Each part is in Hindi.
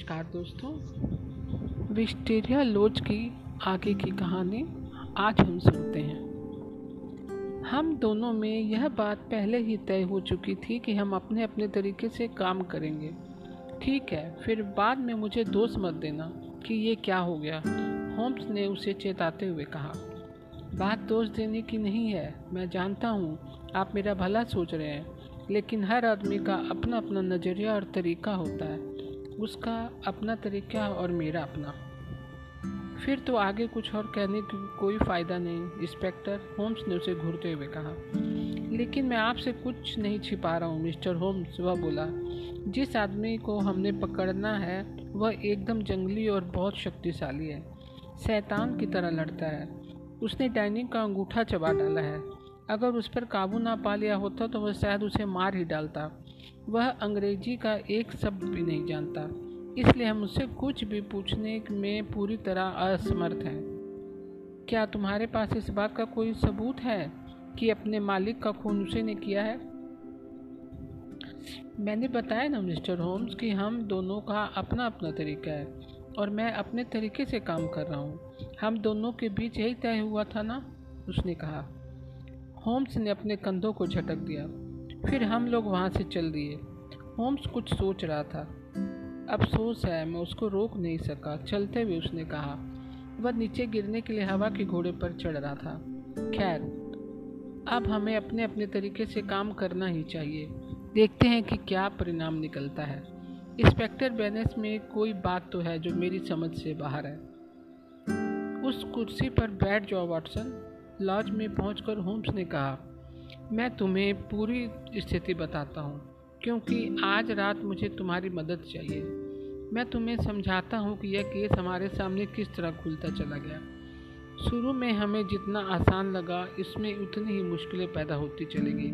नमस्कार दोस्तों। विस्टेरिया लोज की आगे की कहानी आज हम सुनते हैं। हम दोनों में यह बात पहले ही तय हो चुकी थी कि हम अपने अपने तरीके से काम करेंगे। ठीक है, फिर बाद में मुझे दोष मत देना कि ये क्या हो गया। होम्स ने उसे चेताते हुए कहा, बात दोष देने की नहीं है। मैं जानता हूँ, आप मेरा भला सोच रहे हैं, लेकिन हर आदमी का अपना अपना नज़रिया और तरीका होता है। उसका अपना तरीका और मेरा अपना। फिर तो आगे कुछ और कहने की कोई फ़ायदा नहीं, इंस्पेक्टर होम्स ने उसे घूरते हुए कहा। लेकिन मैं आपसे कुछ नहीं छिपा रहा हूँ, मिस्टर होम्स, वह बोला। जिस आदमी को हमने पकड़ना है, वह एकदम जंगली और बहुत शक्तिशाली है। शैतान की तरह लड़ता है। उसने डाइनिंग का अंगूठा चबा डाला है। अगर उस पर काबू ना पा लिया होता तो वह शायद उसे मार ही डालता। वह अंग्रेज़ी का एक शब्द भी नहीं जानता, इसलिए हम उससे कुछ भी पूछने में पूरी तरह असमर्थ हैं। क्या तुम्हारे पास इस बात का कोई सबूत है कि अपने मालिक का खून उसे ने किया है? मैंने बताया ना, मिस्टर होम्स, कि हम दोनों का अपना अपना तरीका है, और मैं अपने तरीके से काम कर रहा हूँ। हम दोनों के बीच यही तय हुआ था ना? उसने कहा। होम्स ने अपने कंधों को झटक दिया। फिर हम लोग वहाँ से चल दिए। होम्स कुछ सोच रहा था। अफसोस है, मैं उसको रोक नहीं सका। चलते हुए उसने कहा, वह नीचे गिरने के लिए हवा के घोड़े पर चढ़ रहा था। खैर, अब हमें अपने अपने तरीके से काम करना ही चाहिए। देखते हैं कि क्या परिणाम निकलता है। इंस्पेक्टर बैनेस में कोई बात तो है जो मेरी समझ से बाहर है। उस कुर्सी पर बैठ जाओ, वाटसन। लॉज में पहुंचकर होम्स ने कहा मैं तुम्हें पूरी स्थिति बताता हूँ, क्योंकि आज रात मुझे तुम्हारी मदद चाहिए। मैं तुम्हें समझाता हूँ कि यह केस हमारे सामने किस तरह खुलता चला गया। शुरू में हमें जितना आसान लगा, इसमें उतनी ही मुश्किलें पैदा होती चली गई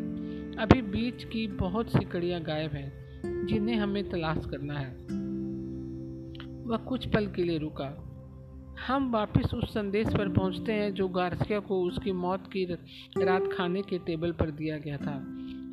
अभी बीच की बहुत सी कड़ियाँ गायब हैं, जिन्हें हमें तलाश करना है। वह कुछ पल के लिए रुका। हम वापस उस संदेश पर पहुँचते हैं जो गार्सिया को उसकी मौत की रात खाने के टेबल पर दिया गया था।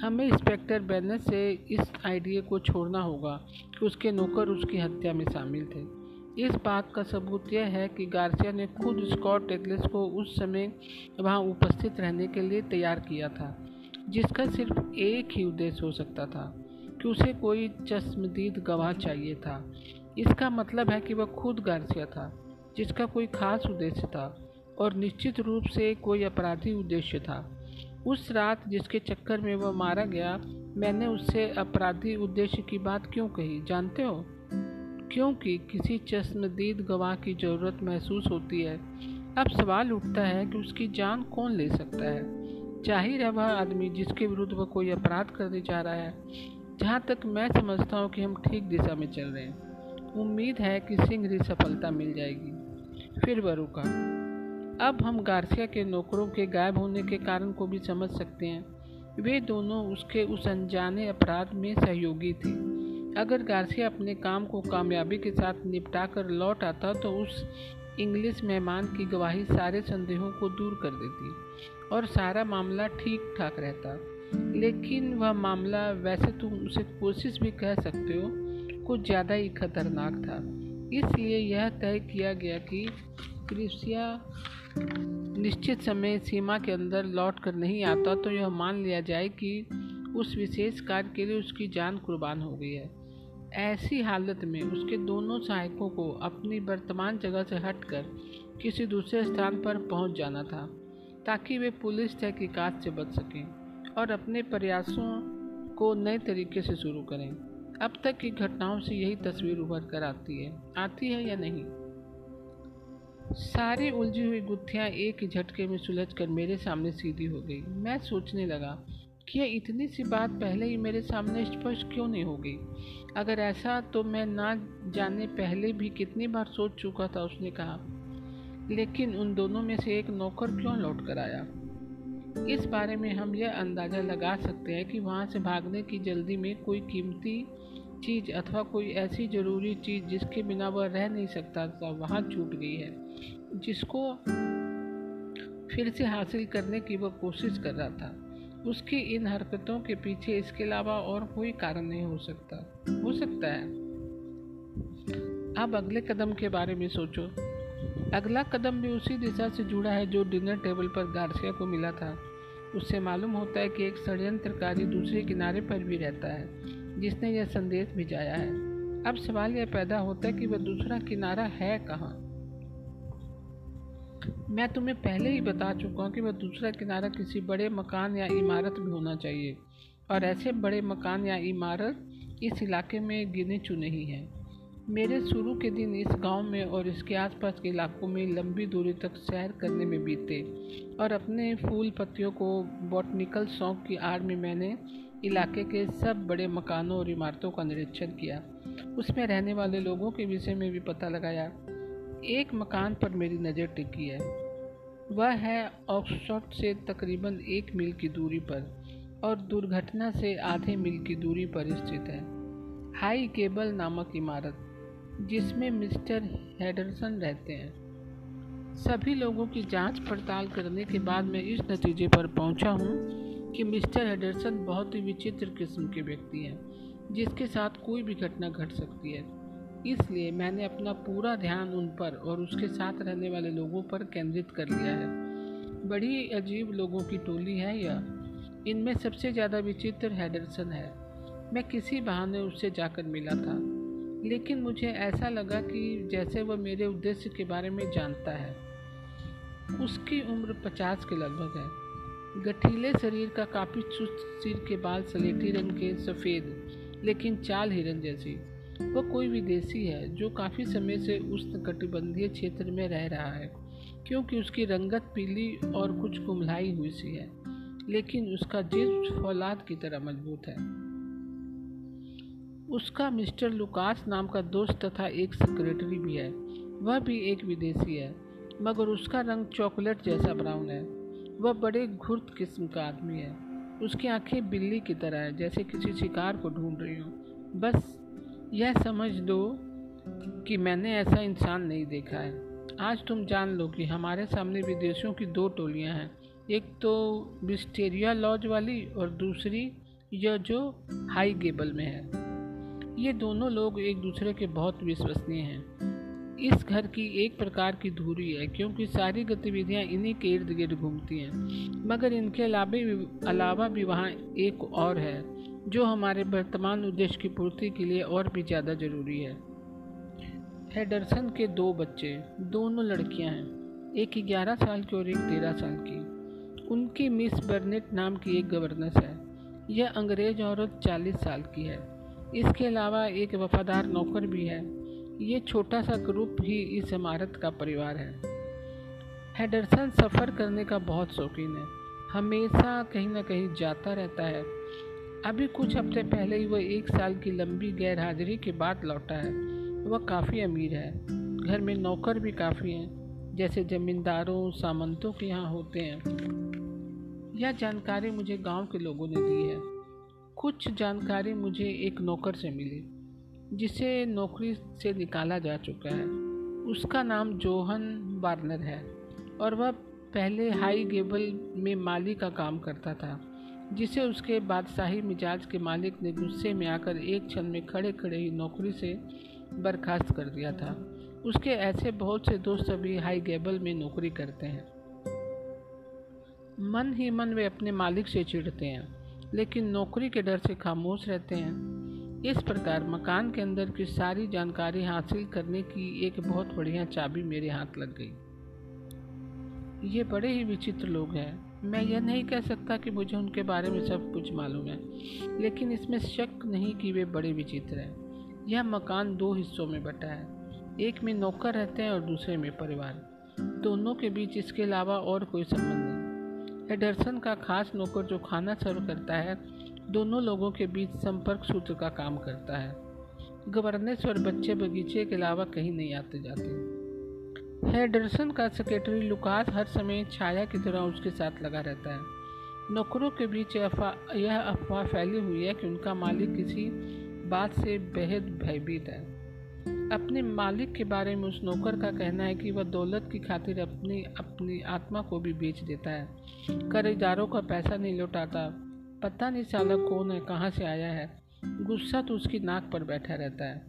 हमें इंस्पेक्टर बैनर से इस आइडिया को छोड़ना होगा कि उसके नौकर उसकी हत्या में शामिल थे। इस बात का सबूत यह है कि गार्सिया ने खुद स्कॉट टेगलेस को उस समय वहाँ उपस्थित रहने के लिए तैयार किया था, जिसका सिर्फ़ एक ही उद्देश्य हो सकता था, कि उसे कोई चश्मदीद गवाह चाहिए था। इसका मतलब है कि वह खुद गार्सिया था। जिसका कोई खास उद्देश्य था और निश्चित रूप से कोई अपराधी उद्देश्य था। उस रात जिसके चक्कर में वह मारा गया, मैंने उससे अपराधी उद्देश्य की बात क्यों कही, जानते हो? क्योंकि किसी चश्मदीद गवाह की ज़रूरत महसूस होती है। अब सवाल उठता है कि उसकी जान कौन ले सकता है? ज़ाहिर है वह आदमी जिसके विरुद्ध वह कोई अपराध करने जा रहा है। जहाँ तक मैं समझता हूँ कि हम ठीक दिशा में चल रहे हैं। उम्मीद है कि शीघ्र सफलता मिल जाएगी। फिर वह रुका अब हम गार्सिया के नौकरों के गायब होने के कारण को भी समझ सकते हैं। वे दोनों उसके उस अनजाने अपराध में सहयोगी थे। अगर गार्सिया अपने काम को कामयाबी के साथ निपटा कर लौट आता तो उस इंग्लिश मेहमान की गवाही सारे संदेहों को दूर कर देती और सारा मामला ठीक ठाक रहता। लेकिन वह मामला, वैसे तुम उसे कोशिश भी कह सकते हो, कुछ ज़्यादा ही खतरनाक था। इसलिए यह तय किया गया कि क्रिसिया निश्चित समय सीमा के अंदर लौट कर नहीं आता तो यह मान लिया जाए कि उस विशेष कार्य के लिए उसकी जान कुर्बान हो गई है। ऐसी हालत में उसके दोनों सहायकों को अपनी वर्तमान जगह से हटकर किसी दूसरे स्थान पर पहुँच जाना था, ताकि वे पुलिस तहकीकात से बच सकें और अपने प्रयासों को नए तरीके से शुरू करें। अब तक की घटनाओं से यही तस्वीर उभर कर आती है। आती है या नहीं? सारी उलझी हुई गुत्थियाँ एक ही झटके में सुलझ कर मेरे सामने सीधी हो गई। मैं सोचने लगा कि यह इतनी सी बात पहले ही मेरे सामने स्पष्ट क्यों नहीं हो गई? अगर ऐसा तो मैं ना जाने पहले भी कितनी बार सोच चुका था, उसने कहा। लेकिन उन दोनों में से एक नौकर क्यों लौट कर आया? इस बारे में हम यह अंदाज़ा लगा सकते हैं कि वहाँ से भागने की जल्दी में कोई कीमती चीज़ अथवा कोई ऐसी ज़रूरी चीज़ जिसके बिना वह रह नहीं सकता था वहाँ छूट गई है। जिसको फिर से हासिल करने की वह कोशिश कर रहा था। उसकी इन हरकतों के पीछे इसके अलावा और कोई कारण नहीं हो सकता। हो सकता है। अब अगले कदम के बारे में सोचो। अगला कदम भी उसी दिशा से जुड़ा है जो डिनर टेबल पर गार्सिया को मिला था। उससे मालूम होता है कि एक षड्यंत्रकारी दूसरे किनारे पर भी रहता है। जिसने यह संदेश भिजाया है। अब सवाल यह पैदा होता है कि वह दूसरा किनारा है कहाँ? मैं तुम्हें पहले ही बता चुका हूँ कि वह दूसरा किनारा किसी बड़े मकान या इमारत में होना चाहिए। और ऐसे बड़े मकान या इमारत इस इलाके में गिने चुने ही हैं। मेरे शुरू के दिन इस गाँव में और इसके आसपास के इलाकों में लंबी दूरी तक सैर करने में बीते। और अपने फूल पत्तियों को बॉटनिकल शौक की आड़ में मैंने इलाके के सब बड़े मकानों और इमारतों का निरीक्षण किया। उसमें रहने वाले लोगों के विषय में भी पता लगाया। एक मकान पर मेरी नज़र टिकी है। वह है ऑक्सफोर्ड से तकरीबन एक मील की दूरी पर और दुर्घटना से आधे मील की दूरी पर स्थित है। हाई केबल नामक इमारत, जिसमें मिस्टर हेडरसन रहते हैं। सभी लोगों की जाँच पड़ताल करने के बाद मैं इस नतीजे पर पहुँचा हूँ कि मिस्टर हेडरसन बहुत ही विचित्र किस्म के व्यक्ति हैं, जिसके साथ कोई भी घटना घट सकती है। इसलिए मैंने अपना पूरा ध्यान उन पर और उसके साथ रहने वाले लोगों पर केंद्रित कर लिया है। बड़ी अजीब लोगों की टोली है यह। इनमें सबसे ज़्यादा विचित्र हेडरसन है। मैं किसी बहाने उससे जाकर मिला था, लेकिन मुझे ऐसा लगा कि जैसे वह मेरे उद्देश्य के बारे में जानता है। उसकी उम्र पचास के लगभग है। गठीले शरीर का काफ़ी चुस्त सिर के बाल सलेटी रंग के, सफ़ेद, लेकिन चाल हिरन जैसी। वह कोई विदेशी है, जो काफ़ी समय से उस कटिबंधीय क्षेत्र में रह रहा है, क्योंकि उसकी रंगत पीली और कुछ कुमलाई हुई सी है, लेकिन उसका जिस्म फौलाद की तरह मज़बूत है। उसका मिस्टर लुकास नाम का दोस्त तथा एक सेक्रेटरी भी है। वह भी एक विदेशी है, मगर उसका रंग चॉकलेट जैसा ब्राउन है। वह बड़े घुर्त किस्म का आदमी है। उसकी आँखें बिल्ली की तरह है, जैसे किसी शिकार को ढूंढ रही हूँ। बस, यह समझ दो कि मैंने ऐसा इंसान नहीं देखा है। आज तुम जान लो कि हमारे सामने विदेशियों की दो टोलियाँ हैं। एक तो विस्टेरिया लॉज वाली और दूसरी यह जो हाई गेबल में है। ये दोनों लोग एक दूसरे के बहुत विश्वसनीय हैं। इस घर की एक प्रकार की धूरी है, क्योंकि सारी गतिविधियाँ इन्हीं के इर्द गिर्द घूमती हैं। मगर इनके अलावा अलावा भी वहाँ एक और है, जो हमारे वर्तमान उद्देश्य की पूर्ति के लिए और भी ज़्यादा ज़रूरी है। हेडरसन के दो बच्चे, दोनों लड़कियाँ हैं, एक ग्यारह साल की और एक तेरह साल की। उनकी मिस बर्नेट नाम की एक गवर्नेंस है, यह अंग्रेज़ औरत चालीस साल की है। इसके अलावा एक वफादार नौकर भी है ये छोटा सा ग्रुप ही इस इमारत का परिवार है। हेडरसन सफ़र करने का बहुत शौकीन है। हमेशा कहीं ना कहीं जाता रहता है। अभी कुछ हफ़्ते पहले ही वह एक साल की लंबी गैर हाजिरी के बाद लौटा है। वह काफ़ी अमीर है। घर में नौकर भी काफ़ी हैं, जैसे ज़मींदारों, सामंतों के यहाँ होते हैं। यह जानकारी मुझे गाँव के लोगों ने दी है। कुछ जानकारी मुझे एक नौकर से मिली। जिसे नौकरी से निकाला जा चुका है। उसका नाम जोहन बार्नर है और वह पहले हाई गेबल में माली का काम करता था, जिसे उसके बादशाही मिजाज के मालिक ने गुस्से में आकर एक क्षण में खड़े खड़े ही नौकरी से बर्खास्त कर दिया था। उसके ऐसे बहुत से दोस्त अभी हाई गेबल में नौकरी करते हैं। मन ही मन वे अपने मालिक से चिढ़ते हैं, लेकिन नौकरी के डर से खामोश रहते हैं। इस प्रकार मकान के अंदर की सारी जानकारी हासिल करने की एक बहुत बढ़िया चाबी मेरे हाथ लग गई। ये बड़े ही विचित्र लोग हैं। मैं यह नहीं कह सकता कि मुझे उनके बारे में सब कुछ मालूम है, लेकिन इसमें शक नहीं कि वे बड़े विचित्र हैं। यह मकान दो हिस्सों में बटा है, एक में नौकर रहते हैं और दूसरे में परिवार। दोनों के बीच इसके अलावा और कोई संबंध नहीं। हेडरसन का खास नौकर जो खाना सर्व करता है दोनों लोगों के बीच संपर्क सूत्र का काम करता है। गवर्नेंस और बच्चे बगीचे के अलावा कहीं नहीं आते जाते। हेडरसन का सेक्रेटरी लुकास हर समय छाया की तरह उसके साथ लगा रहता है। नौकरों के बीच यह अफवाह फैली हुई है कि उनका मालिक किसी बात से बेहद भयभीत है। अपने मालिक के बारे में उस नौकर का कहना है कि वह दौलत की खातिर अपनी अपनी आत्मा को भी बेच देता है। कर्जदारों का पैसा नहीं लौटाता। पता नहीं साला कौन है, कहाँ से आया है। गुस्सा तो उसकी नाक पर बैठा रहता है।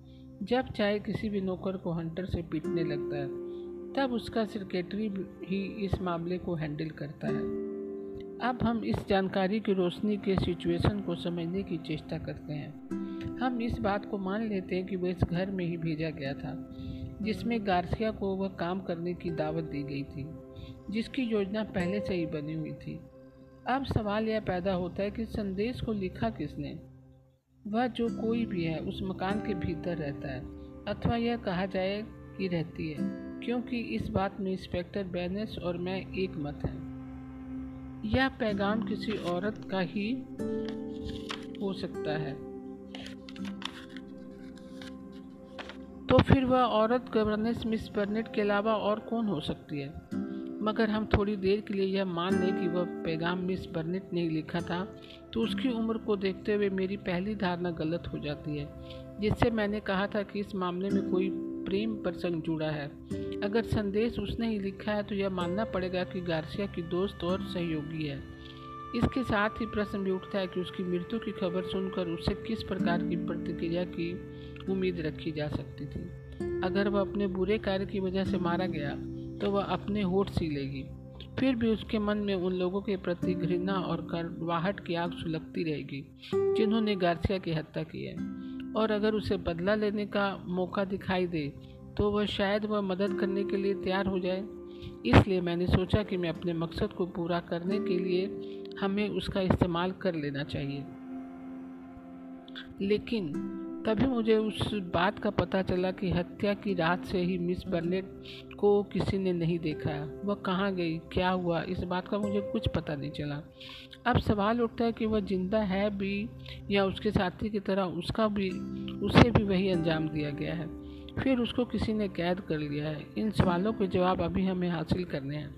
जब चाहे किसी भी नौकर को हंटर से पीटने लगता है, तब उसका सेक्रेटरी ही इस मामले को हैंडल करता है। अब हम इस जानकारी की रोशनी के सिचुएशन को समझने की चेष्टा करते हैं। हम इस बात को मान लेते हैं कि वह इस घर में ही भेजा गया था, जिसमें गार्सिया को वह काम करने की दावत दी गई थी, जिसकी योजना पहले से ही बनी हुई थी। अब सवाल यह पैदा होता है कि संदेश को लिखा किसने? वह जो कोई भी है, उस मकान के भीतर रहता है। अथवा यह कहा जाए कि रहती है, क्योंकि इस बात में इंस्पेक्टर बैनस और मैं एक मत हैं। यह पैगाम किसी औरत का ही हो सकता है। तो फिर वह औरत गवर्नेंस मिस बर्नेट के अलावा और कौन हो सकती है? मगर हम थोड़ी देर के लिए यह मान लें कि वह पैगाम मिस बर्नेट ने लिखा था तो उसकी उम्र को देखते हुए मेरी पहली धारणा गलत हो जाती है, जिससे मैंने कहा था कि इस मामले में कोई प्रेम प्रसंग जुड़ा है। अगर संदेश उसने ही लिखा है तो यह मानना पड़ेगा कि गार्सिया की दोस्त और सहयोगी है। इसके साथ ही प्रश्न भी उठता है कि उसकी मृत्यु की खबर सुनकर उसे किस प्रकार की प्रतिक्रिया की उम्मीद रखी जा सकती थी? अगर वह अपने बुरे कार्य की वजह से मारा गया तो वह अपने होठ सी लेगी। फिर भी उसके मन में उन लोगों के प्रति घृणा और करवाहट की आग सुलगती रहेगी, जिन्होंने गार्सिया की हत्या की है। और अगर उसे बदला लेने का मौका दिखाई दे तो वह शायद वह मदद करने के लिए तैयार हो जाए। इसलिए मैंने सोचा कि मैं अपने मकसद को पूरा करने के लिए हमें उसका इस्तेमाल कर लेना चाहिए। लेकिन तभी मुझे उस बात का पता चला कि हत्या की रात से ही मिस बर्नेट को किसी ने नहीं देखा। वह कहाँ गई? क्या हुआ? इस बात का मुझे कुछ पता नहीं चला। अब सवाल उठता है कि वह ज़िंदा है भी या उसके साथी की तरह उसका भी, उसे भी वही अंजाम दिया गया है। फिर उसको किसी ने कैद कर लिया है। इन सवालों के जवाब अभी हमें हासिल करने हैं।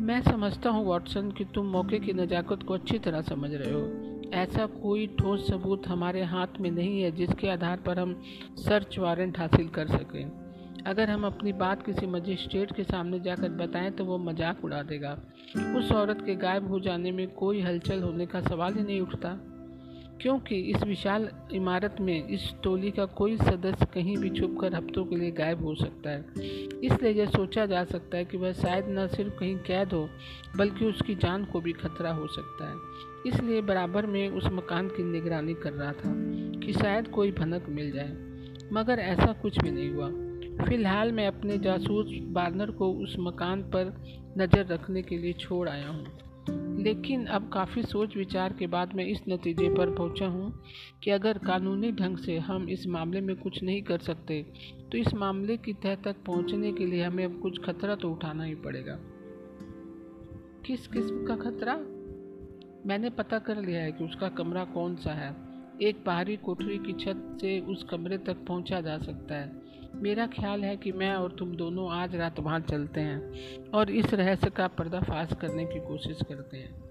मैं समझता हूँ, वॉटसन, कि तुम मौके की नज़ाकत को अच्छी तरह समझ रहे हो। ऐसा कोई ठोस सबूत हमारे हाथ में नहीं है जिसके आधार पर हम सर्च वारंट हासिल कर सकें। अगर हम अपनी बात किसी मजिस्ट्रेट के सामने जाकर बताएँ तो वो मज़ाक उड़ा देगा। उस औरत के गायब हो जाने में कोई हलचल होने का सवाल ही नहीं उठता। क्योंकि इस विशाल इमारत में इस टोली का कोई सदस्य कहीं भी छुप कर हफ्तों के लिए गायब हो सकता है। इसलिए यह सोचा जा सकता है कि वह शायद न सिर्फ़ कहीं कैद हो, बल्कि उसकी जान को भी खतरा हो सकता है। इसलिए बराबर में उस मकान की निगरानी कर रहा था कि शायद कोई भनक मिल जाए। मगर ऐसा कुछ भी नहीं हुआ। फ़िलहाल मैं अपने जासूस बार्नर को उस मकान पर नज़र रखने के लिए छोड़ आया हूँ। लेकिन अब काफ़ी सोच विचार के बाद मैं इस नतीजे पर पहुँचा हूँ कि अगर कानूनी ढंग से हम इस मामले में कुछ नहीं कर सकते तो इस मामले की तह तक पहुँचने के लिए हमें अब कुछ खतरा तो उठाना ही पड़ेगा। किस किस्म का खतरा? मैंने पता कर लिया है कि उसका कमरा कौन सा है। एक बाहरी कोठरी की छत से उस कमरे तक पहुँचा जा सकता है। मेरा ख्याल है कि मैं और तुम दोनों आज रात वहाँ चलते हैं और इस रहस्य का पर्दाफाश करने की कोशिश करते हैं।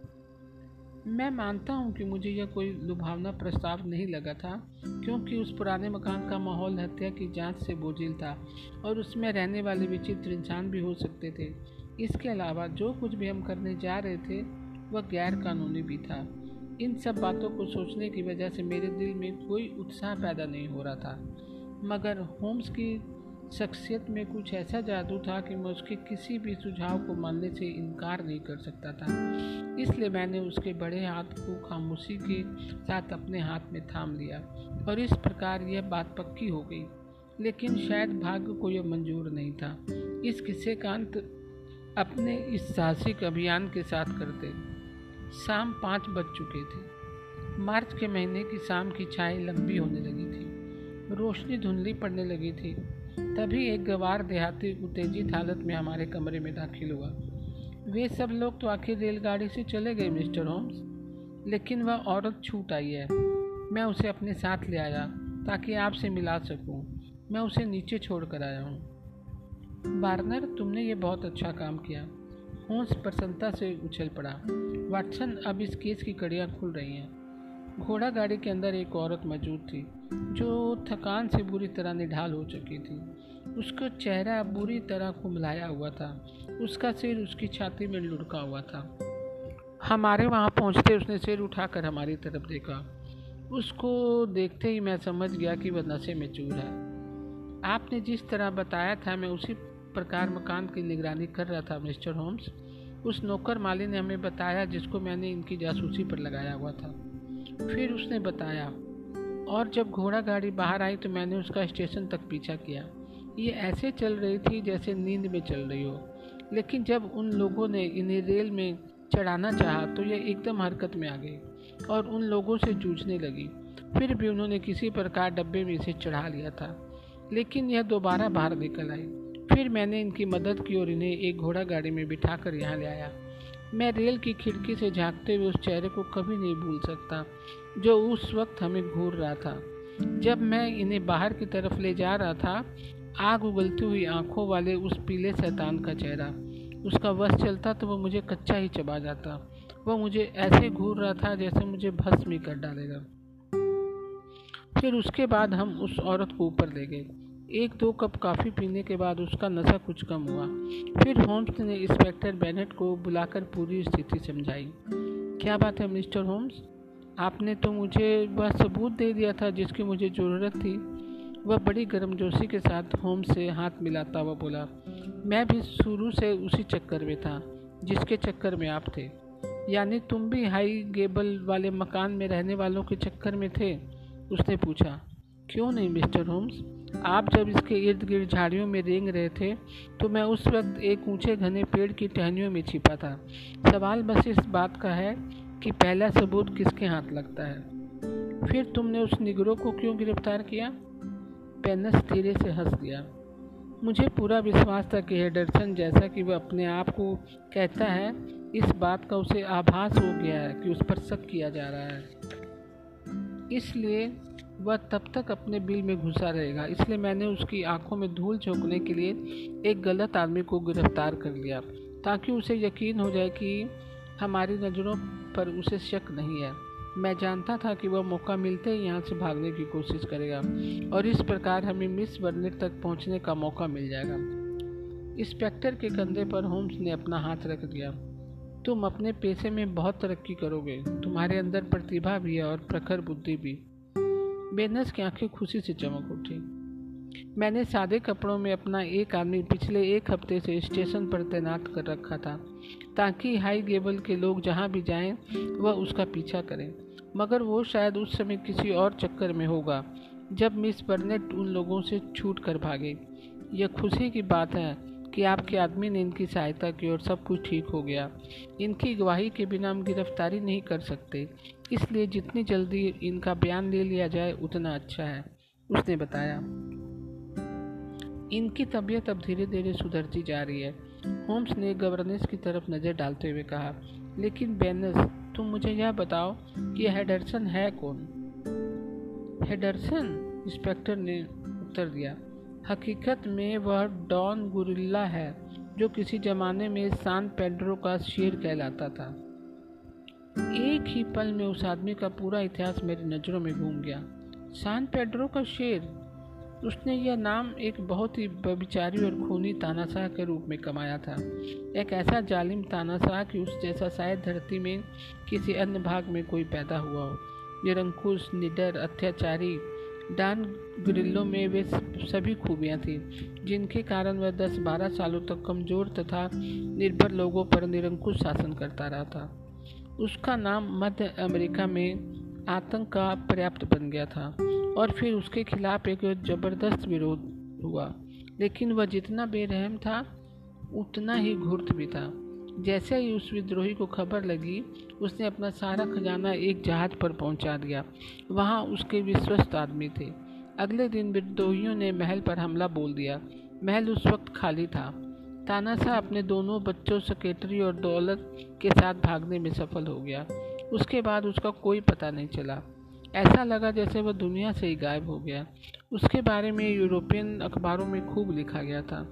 मैं मानता हूँ कि मुझे यह कोई लुभावना प्रस्ताव नहीं लगा था, क्योंकि उस पुराने मकान का माहौल हत्या की जाँच से बोझिल था और उसमें रहने वाले विचित्र इंसान भी हो सकते थे। इसके अलावा जो कुछ भी हम करने जा रहे थे, वह गैर कानूनी भी था। इन सब बातों को सोचने की वजह से मेरे दिल में कोई उत्साह पैदा नहीं हो रहा था। मगर होम्स की शख्सियत में कुछ ऐसा जादू था कि मैं उसके किसी भी सुझाव को मानने से इनकार नहीं कर सकता था। इसलिए मैंने उसके बड़े हाथ को खामोशी के साथ अपने हाथ में थाम लिया और इस प्रकार यह बात पक्की हो गई। लेकिन शायद भाग्य को यह मंजूर नहीं था। इस किस्से का अंत अपने इस साहसिक अभियान के साथ करते। शाम पाँच बज चुके थे। मार्च के महीने की शाम की छाई लंबी होने लगी। रोशनी धुंधली पड़ने लगी थी। तभी एक गवार देहाती उत्तेजित हालत में हमारे कमरे में दाखिल हुआ। वे सब लोग तो आखिर रेलगाड़ी से चले गए, मिस्टर होम्स। लेकिन वह औरत छूट आई है। मैं उसे अपने साथ ले आया ताकि आपसे मिला सकूँ। मैं उसे नीचे छोड़ कर आया हूँ। बार्नर तुमने ये बहुत अच्छा काम किया। होम्स प्रसन्नता से उछल पड़ा। वाटसन, अब इस केस की कड़ियाँ खुल रही हैं। घोड़ा गाड़ी के अंदर एक औरत मौजूद थी, जो थकान से बुरी तरह निढाल हो चुकी थी। उसका चेहरा बुरी तरह कुमलाया हुआ था। उसका सिर उसकी छाती में लुढ़का हुआ था। हमारे वहाँ पहुँचते उसने सिर उठाकर हमारी तरफ़ देखा। उसको देखते ही मैं समझ गया कि वह नशे में चूर है। आपने जिस तरह बताया था, मैं उसी प्रकार मकान की निगरानी कर रहा था, मिस्टर होम्स। उस नौकर माली ने हमें बताया, जिसको मैंने इनकी जासूसी पर लगाया हुआ था। फिर उसने बताया, और जब घोड़ा गाड़ी बाहर आई तो मैंने उसका स्टेशन तक पीछा किया। ये ऐसे चल रही थी जैसे नींद में चल रही हो। लेकिन जब उन लोगों ने इन्हें रेल में चढ़ाना चाहा तो ये एकदम हरकत में आ गई और उन लोगों से जूझने लगी। फिर भी उन्होंने किसी प्रकार डब्बे में इसे चढ़ा लिया था। लेकिन यह दोबारा बाहर निकल आई। फिर मैंने इनकी मदद की और इन्हें एक घोड़ा गाड़ी में बिठाकर यहाँ ले आया। मैं रेल की खिड़की से झांकते हुए उस चेहरे को कभी नहीं भूल सकता, जो उस वक्त हमें घूर रहा था। जब मैं इन्हें बाहर की तरफ़ ले जा रहा था, आग उगलती हुई आँखों वाले उस पीले शैतान का चेहरा। उसका वश चलता तो वह मुझे कच्चा ही चबा जाता। वह मुझे ऐसे घूर रहा था जैसे मुझे भस्म ही कर डालेगा। फिर उसके बाद हम उस औरत को ऊपर ले गए। एक दो कप कॉफ़ी पीने के बाद उसका नशा कुछ कम हुआ। फिर होम्स ने इंस्पेक्टर बेनेट को बुलाकर पूरी स्थिति समझाई। क्या बात है, मिस्टर होम्स? आपने तो मुझे वह सबूत दे दिया था जिसकी मुझे ज़रूरत थी। वह बड़ी गर्मजोशी के साथ होम्स से हाथ मिलाता हुआ बोला, मैं भी शुरू से उसी चक्कर में था, जिसके चक्कर में आप थे। यानी तुम भी हाई गेबल वाले मकान में रहने वालों के चक्कर में थे? उसने पूछा। क्यों नहीं, मिस्टर होम्स? आप जब इसके इर्द गिर्द झाड़ियों में रेंग रहे थे तो मैं उस वक्त एक ऊँचे घने पेड़ की टहनियों में छिपा था। सवाल बस इस बात का है कि पहला सबूत किसके हाथ लगता है? फिर तुमने उस निगरों को क्यों गिरफ़्तार किया? पेनस धीरे से हंस दिया मुझे पूरा विश्वास था कि हेडरसन जैसा कि वह अपने आप को कहता है, इस बात का उसे आभास हो गया है कि उस पर शक किया जा रहा है। इसलिए वह तब तक अपने बिल में घुसा रहेगा। इसलिए मैंने उसकी आँखों में धूल झोंकने के लिए एक गलत आदमी को गिरफ़्तार कर लिया, ताकि उसे यकीन हो जाए कि हमारी नज़रों पर उसे शक नहीं है। मैं जानता था कि वह मौका मिलते ही यहाँ से भागने की कोशिश करेगा और इस प्रकार हमें मिस बर्नेट तक पहुँचने का मौका मिल जाएगा। इंस्पेक्टर के कंधे पर होम्स ने अपना हाथ रख दिया। तुम अपने पेशे में बहुत तरक्की करोगे। तुम्हारे अंदर प्रतिभा भी है और प्रखर बुद्धि भी। बेनस की आँखें खुशी से चमक उठी। मैंने सादे कपड़ों में अपना एक आदमी पिछले एक हफ़्ते से स्टेशन पर तैनात कर रखा था, ताकि हाई गेबल के लोग जहाँ भी जाएँ, वह उसका पीछा करें। मगर वो शायद उस समय किसी और चक्कर में होगा, जब मिस बर्नेट उन लोगों से छूट कर भागे। यह खुशी की बात है कि आपके आदमी ने इनकी सहायता की और सब कुछ ठीक हो गया। इनकी गवाही के बिना हम गिरफ्तारी नहीं कर सकते। इसलिए जितनी जल्दी इनका बयान ले लिया जाए, उतना अच्छा है, उसने बताया। इनकी तबीयत अब धीरे धीरे सुधरती जा रही है। होम्स ने गवर्नेंस की तरफ़ नज़र डालते हुए कहा, लेकिन बेनस तुम मुझे यह बताओ कि हेडरसन है कौन? हेडरसन? इंस्पेक्टर ने उत्तर दिया। हकीकत में वह डॉन गुरिल्ला है, जो किसी जमाने में सान पेड्रो का शेर कहलाता था। एक ही पल में उस आदमी का पूरा इतिहास मेरी नज़रों में घूम गया। सान पेड्रो का शेर। उसने यह नाम एक बहुत ही बबिचारी और खूनी तानाशाह के रूप में कमाया था। एक ऐसा जालिम तानाशाह कि उस जैसा शायद धरती में किसी अन्य भाग में कोई पैदा हुआ हो। निरंकुश, निडर, अत्याचारी, डान ग्रिल्लो में वे सभी खूबियाँ थीं, जिनके कारण वह दस बारह सालों तक कमज़ोर तथा निर्भर लोगों पर निरंकुश शासन करता रहा था। उसका नाम मध्य अमेरिका में आतंक का पर्याप्त बन गया था और फिर उसके खिलाफ एक ज़बरदस्त विरोध हुआ। लेकिन वह जितना बेरहम था, उतना ही घुर्त भी था। जैसे ही उस विद्रोही को खबर लगी, उसने अपना सारा खजाना एक जहाज़ पर पहुँचा दिया। वहाँ उसके विश्वस्त आदमी थे। अगले दिन विद्रोहियों ने महल पर हमला बोल दिया। महल उस वक्त खाली था। तानाशाह अपने दोनों बच्चों सेक्रेटरी और दौलत के साथ भागने में सफल हो गया। उसके बाद उसका कोई पता नहीं चला। ऐसा लगा जैसे वह दुनिया से ही गायब हो गया। उसके बारे में यूरोपियन अखबारों में खूब लिखा गया था,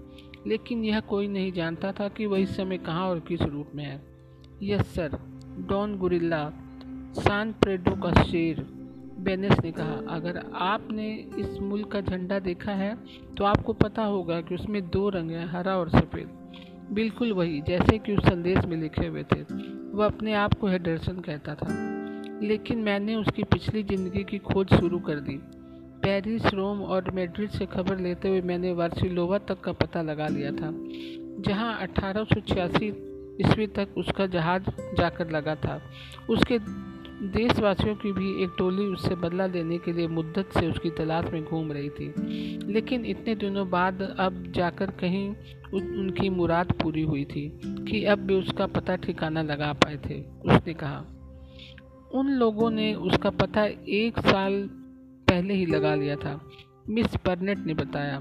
लेकिन यह कोई नहीं जानता था कि वह इस समय कहाँ और किस रूप में है। Yes, sir. डॉन गुरिल्ला, सान प्रेडो का शेर। बेनेस ने कहा, अगर आपने इस मुल्क का झंडा देखा है तो आपको पता होगा कि उसमें दो रंग हैं, हरा और सफ़ेद। बिल्कुल वही, जैसे कि उस संदेश में लिखे हुए थे। वह अपने आप को हेडरसन कहता था। लेकिन मैंने उसकी पिछली ज़िंदगी की खोज शुरू कर दी। पेरिस, रोम और मेड्रिड से खबर लेते हुए मैंने वार्सिलोवा तक का पता लगा लिया था, जहाँ अठारह सौ छियासी ईस्वी तक उसका जहाज़ जाकर लगा था। उसके देशवासियों की भी एक टोली उससे बदला लेने के लिए मुद्दत से उसकी तलाश में घूम रही थी। लेकिन इतने दिनों बाद अब जाकर कहीं उनकी मुराद पूरी हुई थी कि अब भी उसका पता ठिकाना लगा पाए थे, उसने कहा। उन लोगों ने उसका पता एक साल पहले ही लगा लिया था, मिस बर्नेट ने बताया।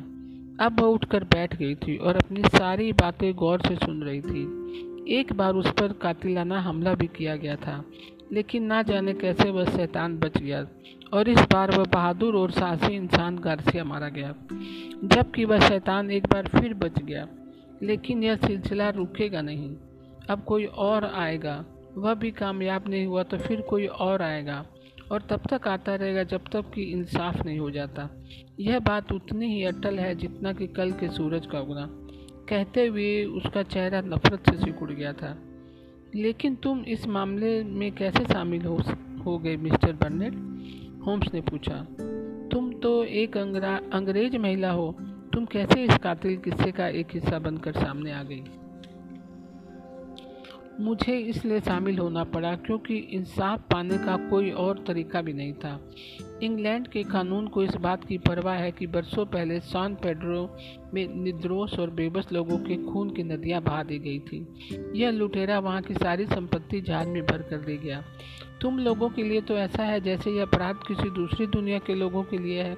अब वह उठकर बैठ गई थी और अपनी सारी बातें गौर से सुन रही थी। एक बार उस पर कातिलाना हमला भी किया गया था। लेकिन ना जाने कैसे वह शैतान बच गया। और इस बार वह बहादुर और साहसी इंसान गार्सिया मारा गया, जबकि वह शैतान एक बार फिर बच गया। लेकिन यह सिलसिला रुकेगा नहीं। अब कोई और आएगा, वह भी कामयाब नहीं हुआ तो फिर कोई और आएगा, और तब तक आता रहेगा जब तक कि इंसाफ नहीं हो जाता। यह बात उतनी ही अटल है जितना कि कल के सूरज का उगना। कहते हुए उसका चेहरा नफरत से सिकुड़ गया था। लेकिन तुम इस मामले में कैसे शामिल हो हो गए, मिस्टर बर्नेट? होम्स ने पूछा। तुम तो एक अंग्रेज़ महिला हो। तुम कैसे इस कातिल किस्से का एक हिस्सा बनकर सामने आ गई? मुझे इसलिए शामिल होना पड़ा क्योंकि इंसाफ पाने का कोई और तरीका भी नहीं था। इंग्लैंड के कानून को इस बात की परवाह है कि बरसों पहले सॉन पेड्रो में निर्दोष और बेबस लोगों के खून की नदियाँ बहा दी गई थी। यह लुटेरा वहाँ की सारी संपत्ति जहाज़ में भर कर ले गया। तुम लोगों के लिए तो ऐसा है जैसे यह अपराध किसी दूसरी दुनिया के लोगों के लिए है,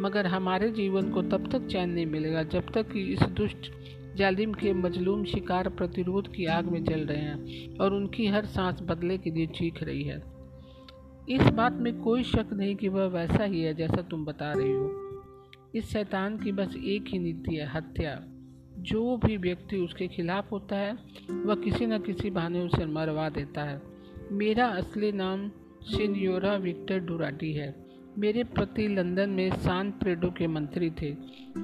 मगर हमारे जीवन को तब तक चैन नहीं मिलेगा जब तक कि इस दुष्ट जालिम के मजलूम शिकार प्रतिरोध की आग में जल रहे हैं और उनकी हर सांस बदले के लिए चीख रही है। इस बात में कोई शक नहीं कि वह वैसा ही है जैसा तुम बता रही हो। इस शैतान की बस एक ही नीति है, हत्या। जो भी व्यक्ति उसके खिलाफ होता है, वह किसी न किसी बहाने उसे मरवा देता है। मेरा असली नाम सिनियोरा विक्टर डुराटी है। मेरे पति लंदन में सान प्रेडो के मंत्री थे।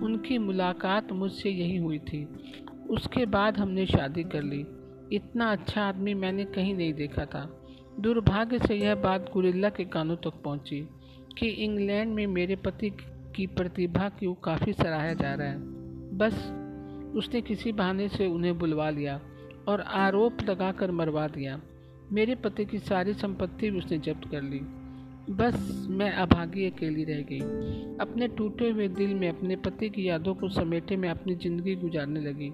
उनकी मुलाकात मुझसे यही हुई थी। उसके बाद हमने शादी कर ली। इतना अच्छा आदमी मैंने कहीं नहीं देखा था। दुर्भाग्य से यह बात गुरिल्ला के कानों तक पहुँची कि इंग्लैंड में मेरे पति की प्रतिभा को काफ़ी सराहा जा रहा है। बस उसने किसी बहाने से उन्हें बुलवा लिया और आरोप लगाकर मरवा दिया। मेरे पति की सारी संपत्ति उसने जब्त कर ली। बस मैं अभागी अकेली रह गई। अपने टूटे हुए दिल में, अपने पति की यादों को समेटे में अपनी ज़िंदगी गुजारने लगी।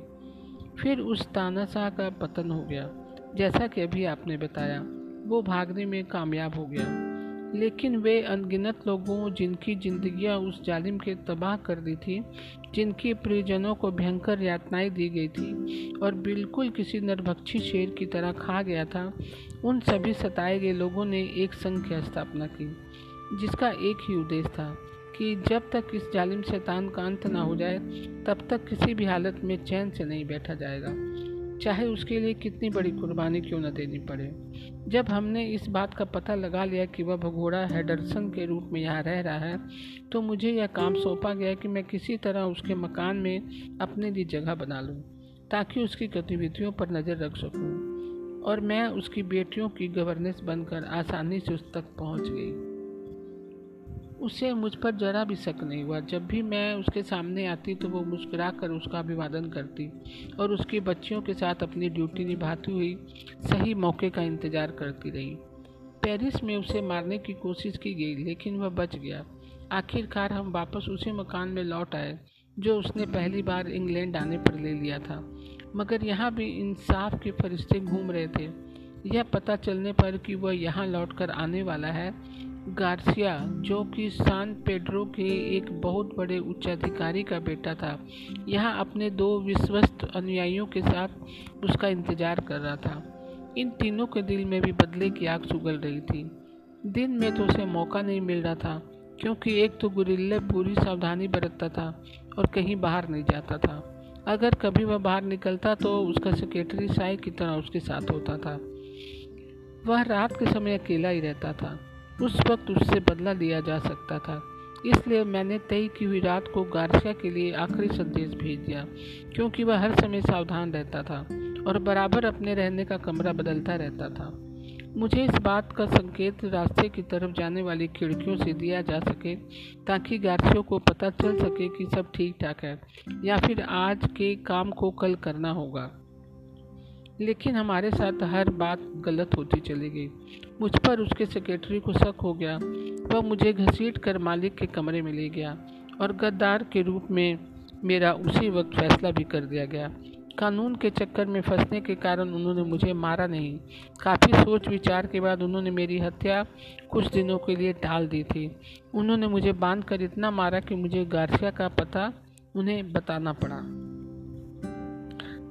फिर उस तानाशाह का पतन हो गया, जैसा कि अभी आपने बताया, वो भागने में कामयाब हो गया। लेकिन वे अनगिनत लोगों, जिनकी जिंदगियाँ उस जालिम के तबाह कर दी थी, जिनके परिजनों को भयंकर यातनाएँ दी गई थी और बिल्कुल किसी नरभक्षी शेर की तरह खा गया था, उन सभी सताए गए लोगों ने एक संघ की स्थापना की, जिसका एक ही उद्देश्य था कि जब तक इस जालिम शैतान का अंत ना हो जाए, तब तक किसी भी हालत में चैन से नहीं बैठा जाएगा। चाहे उसके लिए कितनी बड़ी कुर्बानी क्यों न देनी पड़े। जब हमने इस बात का पता लगा लिया कि वह भगोड़ा हेडरसन के रूप में यहाँ रह रहा है तो मुझे यह काम सौंपा गया कि मैं किसी तरह उसके मकान में अपने लिए जगह बना लूँ, ताकि उसकी गतिविधियों पर नज़र रख सकूँ, और मैं उसकी बेटियों की गवर्नेंस बनकर आसानी से उस तक पहुँच गई। उसे मुझ पर जरा भी शक नहीं हुआ। जब भी मैं उसके सामने आती तो वो मुस्कुरा कर उसका अभिवादन करती और उसकी बच्चियों के साथ अपनी ड्यूटी निभाती हुई सही मौके का इंतज़ार करती रही। पेरिस में उसे मारने की कोशिश की गई, लेकिन वह बच गया। आखिरकार हम वापस उसी मकान में लौट आए, जो उसने पहली बार इंग्लैंड आने पर ले लिया था। मगर यहाँ भी इंसाफ के फरिश्ते घूम रहे थे। यह पता चलने पर कि वह यहाँ लौटकर आने वाला है गार्सिया, जो कि सान पेड्रो के एक बहुत बड़े उच्चाधिकारी का बेटा था, यहाँ अपने दो विश्वस्त अनुयायियों के साथ उसका इंतज़ार कर रहा था। इन तीनों के दिल में भी बदले की आग सुगल रही थी। दिन में तो उसे मौका नहीं मिल रहा था, क्योंकि एक तो गुरिल्ले पूरी सावधानी बरतता था और कहीं बाहर नहीं जाता था। अगर कभी वह बाहर निकलता तो उसका सेक्रेटरी साई की तरह उसके साथ होता था। वह रात के समय अकेला ही रहता था। उस वक्त उससे बदला लिया जा सकता था। इसलिए मैंने तय की हुई रात को गार्सिया के लिए आखिरी संदेश भेज दिया, क्योंकि वह हर समय सावधान रहता था और बराबर अपने रहने का कमरा बदलता रहता था। मुझे इस बात का संकेत रास्ते की तरफ़ जाने वाली खिड़कियों से दिया जा सके, ताकि गार्सियों को पता चल सके कि सब ठीक ठाक है, या फिर आज के काम को कल करना होगा। लेकिन हमारे साथ हर बात गलत होती चली गई। मुझ पर उसके सेक्रेटरी को शक हो गया। वह मुझे घसीट कर मालिक के कमरे में ले गया और गद्दार के रूप में मेरा उसी वक्त फैसला भी कर दिया गया। कानून के चक्कर में फंसने के कारण उन्होंने मुझे मारा नहीं। काफ़ी सोच विचार के बाद उन्होंने मेरी हत्या कुछ दिनों के लिए टाल दी थी। उन्होंने मुझे बाँध कर इतना मारा कि मुझे गार्सिया का पता उन्हें बताना पड़ा।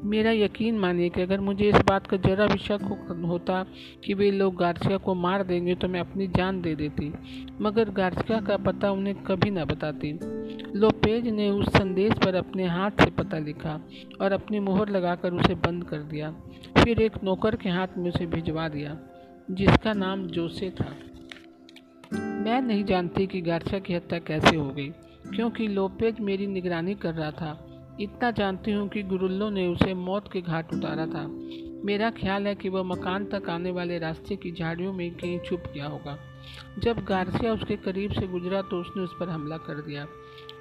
मेरा यकीन मानिए कि अगर मुझे इस बात का जरा भी शक होता कि वे लोग गार्सिया को मार देंगे तो मैं अपनी जान दे देती। मगर गार्सिया का पता उन्हें कभी ना बताती। लोपेज ने उस संदेश पर अपने हाथ से पता लिखा और अपनी मोहर लगाकर उसे बंद कर दिया। फिर एक नौकर के हाथ में उसे भिजवा दिया, जिसका नाम जोसे था। मैं नहीं जानती कि गार्सिया की हत्या कैसे हो गई, क्योंकि लोपेज मेरी निगरानी कर रहा था। इतना जानती हूँ कि गुरुल्लो ने उसे मौत के घाट उतारा था। मेरा ख्याल है कि वह मकान तक आने वाले रास्ते की झाड़ियों में कहीं छुप गया होगा। जब गार्सिया उसके करीब से गुजरा तो उसने उस पर हमला कर दिया।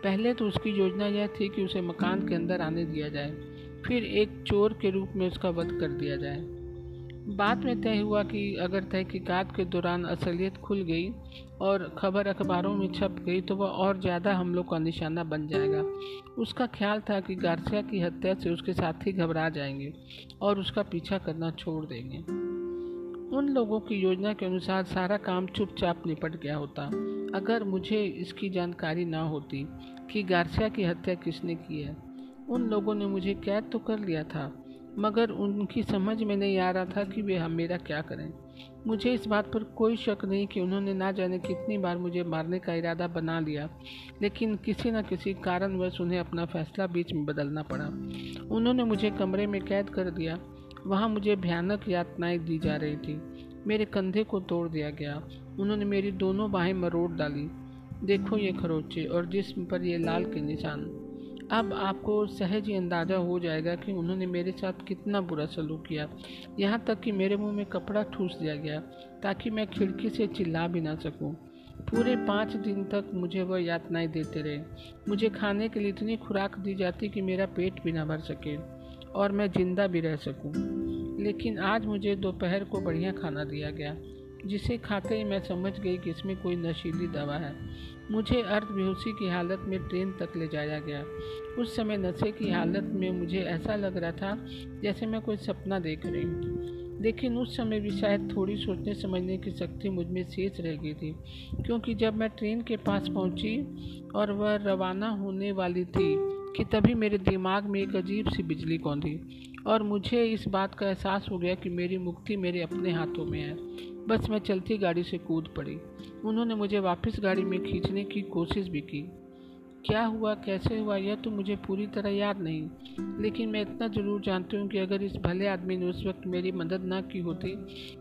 पहले तो उसकी योजना यह थी कि उसे मकान के अंदर आने दिया जाए, फिर एक चोर के रूप में उसका वध कर दिया जाए। बाद में तय हुआ कि अगर तहकीकात के दौरान असलियत खुल गई और ख़बर अखबारों में छप गई तो वह और ज़्यादा हमलों का निशाना बन जाएगा। उसका ख्याल था कि गार्सिया की हत्या से उसके साथी घबरा जाएँगे और उसका पीछा करना छोड़ देंगे। उन लोगों की योजना के अनुसार सारा काम चुपचाप निपट गया होता। अगर मुझे इसकी जानकारी ना होती कि गार्सिया की हत्या किसने की है, उन लोगों ने मुझे कैद तो कर लिया था मगर उनकी समझ में नहीं आ रहा था कि वे हम मेरा क्या करें। मुझे इस बात पर कोई शक नहीं कि उन्होंने ना जाने कितनी बार मुझे मारने का इरादा बना लिया, लेकिन किसी न किसी कारणवश उन्हें अपना फैसला बीच में बदलना पड़ा। उन्होंने मुझे कमरे में कैद कर दिया। वहाँ मुझे भयानक यातनाएँ दी जा रही थी। मेरे कंधे को तोड़ दिया गया। उन्होंने मेरी दोनों बाहें मरोड़ डाली। देखो ये खरोचे और जिसम पर ये लाल के निशान। अब आपको सहज ही अंदाज़ा हो जाएगा कि उन्होंने मेरे साथ कितना बुरा सलूक किया यहाँ तक कि मेरे मुँह में कपड़ा ठूस दिया गया, ताकि मैं खिड़की से चिल्ला भी ना सकूँ। पूरे पाँच दिन तक मुझे वह यातनाएँ देते रहे मुझे खाने के लिए इतनी खुराक दी जाती कि मेरा पेट भी ना भर सके, और मैं ज़िंदा भी रह सकूँ। लेकिन आज मुझे दोपहर को बढ़िया खाना दिया गया, जिसे खाते ही मैं समझ गई कि इसमें कोई नशीली दवा है मुझे अर्ध बेहोशी की हालत में ट्रेन तक ले जाया गया। उस समय नशे की हालत में मुझे ऐसा लग रहा था जैसे मैं कोई सपना देख रही हूँ। लेकिन उस समय भी शायद थोड़ी सोचने समझने की शक्ति मुझमें शेष रह गई थी, क्योंकि जब मैं ट्रेन के पास पहुँची और वह रवाना होने वाली थी कि तभी मेरे दिमाग में एक अजीब सी बिजली कौंधी और मुझे इस बात का एहसास हो गया कि मेरी मुक्ति मेरे अपने हाथों में है। बस मैं चलती गाड़ी से कूद पड़ी। उन्होंने मुझे वापस गाड़ी में खींचने की कोशिश भी की। क्या हुआ, कैसे हुआ, यह तो मुझे पूरी तरह याद नहीं, लेकिन मैं इतना ज़रूर जानती हूँ कि अगर इस भले आदमी ने उस वक्त मेरी मदद ना की होती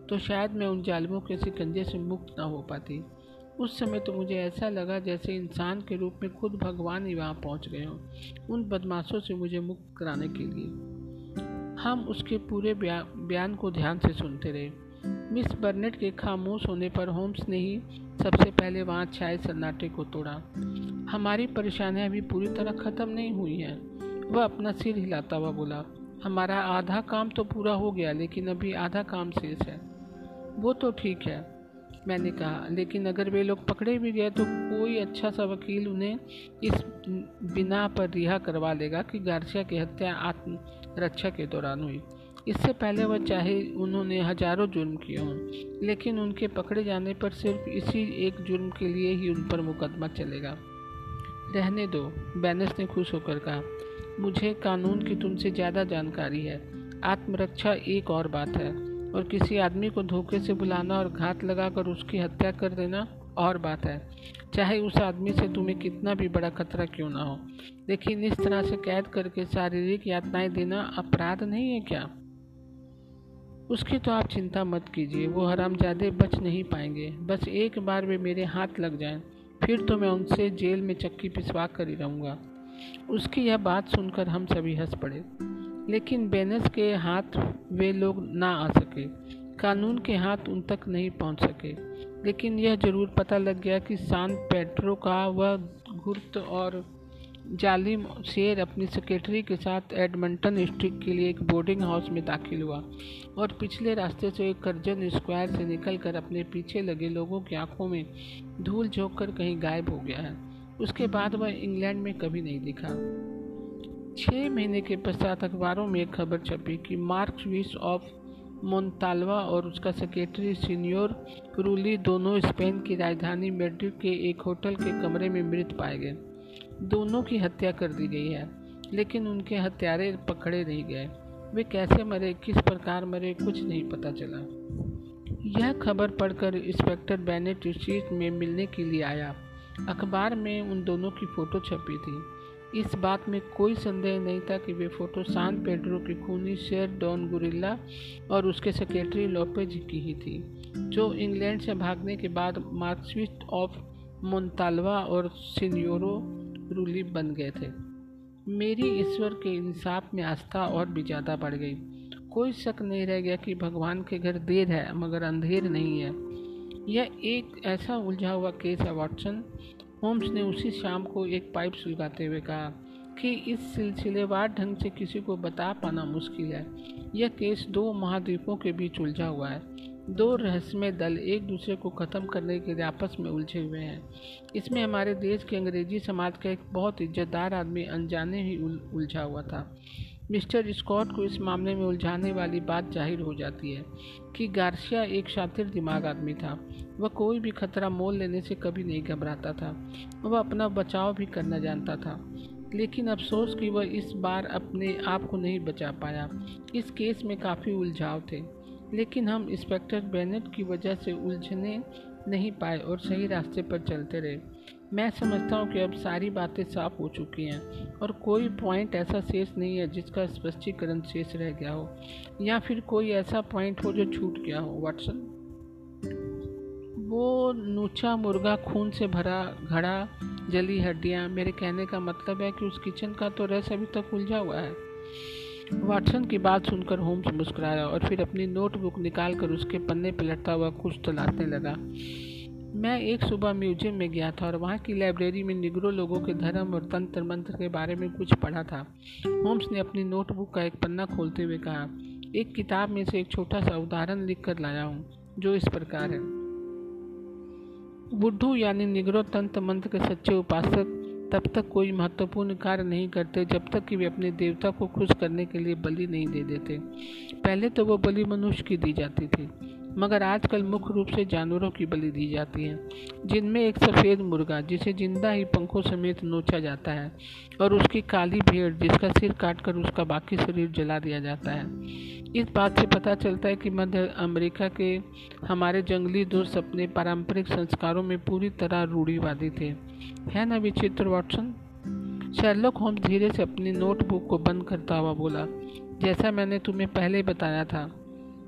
तो शायद मैं उन जालमों के सिकंजे से मुक्त ना हो पाती। उस समय तो मुझे ऐसा लगा जैसे इंसान के रूप में खुद भगवान ही वहाँ पहुँच गए हों, उन बदमाशों से मुझे मुक्त कराने के लिए। हम उसके पूरे बयान को ध्यान से सुनते रहे। मिस बर्नेट के खामोश होने पर होम्स ने ही सबसे पहले वहाँ छाए सन्नाटे को तोड़ा। हमारी परेशानियाँ अभी पूरी तरह ख़त्म नहीं हुई हैं। वह अपना सिर हिलाता हुआ बोला, हमारा आधा काम तो पूरा हो गया, लेकिन अभी आधा काम शेष है। वो तो ठीक है, मैंने कहा, लेकिन अगर वे लोग पकड़े भी गए तो कोई अच्छा सा वकील उन्हें इस बिना पर रिहा करवा लेगा कि गार्सिया की हत्या आत्मरक्षा के दौरान हुई। इससे पहले वह चाहे उन्होंने हज़ारों जुर्म किए हों, लेकिन उनके पकड़े जाने पर सिर्फ़ इसी एक जुर्म के लिए ही उन पर मुकदमा चलेगा। रहने दो, बैनस ने खुश होकर कहा। मुझे कानून की तुमसे ज़्यादा जानकारी है। आत्मरक्षा एक और बात है। और किसी आदमी को धोखे से बुलाना और घात लगाकर उसकी हत्या कर देना और बात है। चाहे उस आदमी से तुम्हें कितना भी बड़ा खतरा क्यों ना हो। लेकिन इस तरह से कैद करके शारीरिक यातनाएँ देना अपराध नहीं है क्या? उसकी तो आप चिंता मत कीजिए वो हरामजादे बच नहीं पाएँगे। बस एक बार वे मेरे हाथ लग जाएँ, फिर तो मैं उनसे जेल में चक्की पिसवा कर ही रहूँगा। उसकी यह बात सुनकर हम सभी हंस पड़े। लेकिन बेनस के हाथ वे लोग ना आ सके कानून के हाथ उन तक नहीं पहुँच सके। लेकिन यह ज़रूर पता लग गया कि सान पेट्रो का वह गुर्त और जालिम शेर अपनी सेक्रेटरी के साथ एडमंटन स्ट्रीट के लिए एक बोर्डिंग हाउस में दाखिल हुआ और पिछले रास्ते से एक कर्जन स्क्वायर से निकलकर अपने पीछे लगे लोगों की आँखों में धूल झोंक कर कहीं गायब हो गया है। उसके बाद वह इंग्लैंड में कभी नहीं दिखा। छः महीने के पश्चात अखबारों में एक खबर छपी कि मार्क्स विश ऑफ़ मोन्तालवा और उसका सेक्रेटरी सीनियोर रूली दोनों स्पेन की राजधानी मेड्रिड के एक होटल के कमरे में मृत पाए गए। दोनों की हत्या कर दी गई है, लेकिन उनके हत्यारे पकड़े नहीं गए। वे कैसे मरे, किस प्रकार मरे, कुछ नहीं पता चला। यह खबर पढ़कर इंस्पेक्टर बैनेट स्ट्रीट में मिलने के लिए आया। अखबार में उन दोनों की फ़ोटो छपी थी। इस बात में कोई संदेह नहीं था कि वे फ़ोटो सान पेड्रो की खूनी शेर डॉन गुरिल्ला और उसके सेक्रेटरी लोपेज की ही थी, जो इंग्लैंड से भागने के बाद मार्क्सिस्ट ऑफ़ मोन्तालवा और सिन्योरो रूली बन गए थे। मेरी ईश्वर के इंसाफ में आस्था और भी ज़्यादा बढ़ गई। कोई शक नहीं रह गया कि भगवान के घर देर है, मगर अंधेर नहीं है। यह एक ऐसा उलझा हुआ केस है, वाटसन। होम्स ने उसी शाम को एक पाइप सुलगाते हुए कहा कि इस सिलसिलेवार ढंग से किसी को बता पाना मुश्किल है। यह केस दो महाद्वीपों के बीच उलझा हुआ है। दो रहस्यमय दल एक दूसरे को ख़त्म करने के लिए आपस में उलझे हुए हैं। इसमें हमारे देश के अंग्रेज़ी समाज का एक बहुत इज्जतदार आदमी अनजाने ही उलझा हुआ था। मिस्टर स्कॉट को इस मामले में उलझाने वाली बात ज़ाहिर हो जाती है कि गार्सिया एक शातिर दिमाग आदमी था। वह कोई भी खतरा मोल लेने से कभी नहीं घबराता था। वह अपना बचाव भी करना जानता था। लेकिन अफसोस कि वह इस बार अपने आप को नहीं बचा पाया। इस केस में काफ़ी उलझाव थे। लेकिन हम इंस्पेक्टर बेनेट की वजह से उलझने नहीं पाए और सही रास्ते पर चलते रहे। मैं समझता हूँ कि अब सारी बातें साफ़ हो चुकी हैं और कोई पॉइंट ऐसा शेष नहीं है जिसका स्पष्टीकरण शेष रह गया हो, या फिर कोई ऐसा पॉइंट हो जो छूट गया हो। वाटसन वो नूचा मुर्गा खून से भरा, घड़ा, जली हड्डियाँ, मेरे कहने का मतलब है कि उस किचन का तो रस अभी तक उलझा हुआ है। वाटसन की बात सुनकर होम्स मुस्कुराया और फिर अपनी नोटबुक निकालकर उसके पन्ने पलटता हुआ कुछ तलाशने लगा। मैं एक सुबह म्यूज़ियम में गया था और वहाँ की लाइब्रेरी में निगरो लोगों के धर्म और तंत्र मंत्र के बारे में कुछ पढ़ा था। होम्स ने अपनी नोटबुक का एक पन्ना खोलते हुए कहा, एक किताब में से एक छोटा सा उदाहरण लिख कर लाया हूँ, जो इस प्रकार है। बुद्धू यानी निगरो तंत्र मंत्र के सच्चे उपासक तब तक कोई महत्वपूर्ण कार्य नहीं करते, जब तक कि वे अपने देवता को खुश करने के लिए बलि नहीं दे देते। पहले तो वो बलि मनुष्य की दी जाती थी। मगर आजकल मुख्य रूप से जानवरों की बलि दी जाती है, जिनमें एक सफ़ेद मुर्गा, जिसे ज़िंदा ही पंखों समेत नोचा जाता है, और उसकी काली भेड़, जिसका सिर काटकर उसका बाकी शरीर जला दिया जाता है। इस बात से पता चलता है कि मध्य अमेरिका के हमारे जंगली दोस्त अपने पारंपरिक संस्कारों में पूरी तरह रूढ़ीवादी थे। है ना विचित्र, वाटसन? शेरलॉक होम्स धीरे से अपनी नोटबुक को बंद करता हुआ बोला, जैसा मैंने तुम्हें पहले बताया था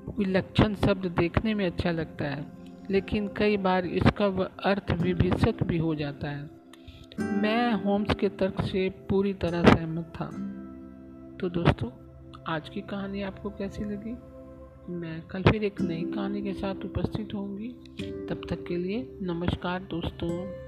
विलक्षण शब्द देखने में अच्छा लगता है, लेकिन कई बार इसका अर्थ विभिषक भी हो जाता है। मैं होम्स के तर्क से पूरी तरह सहमत था। तो दोस्तों, आज की कहानी आपको कैसी लगी? मैं कल फिर एक नई कहानी के साथ उपस्थित होंगी। तब तक के लिए नमस्कार दोस्तों।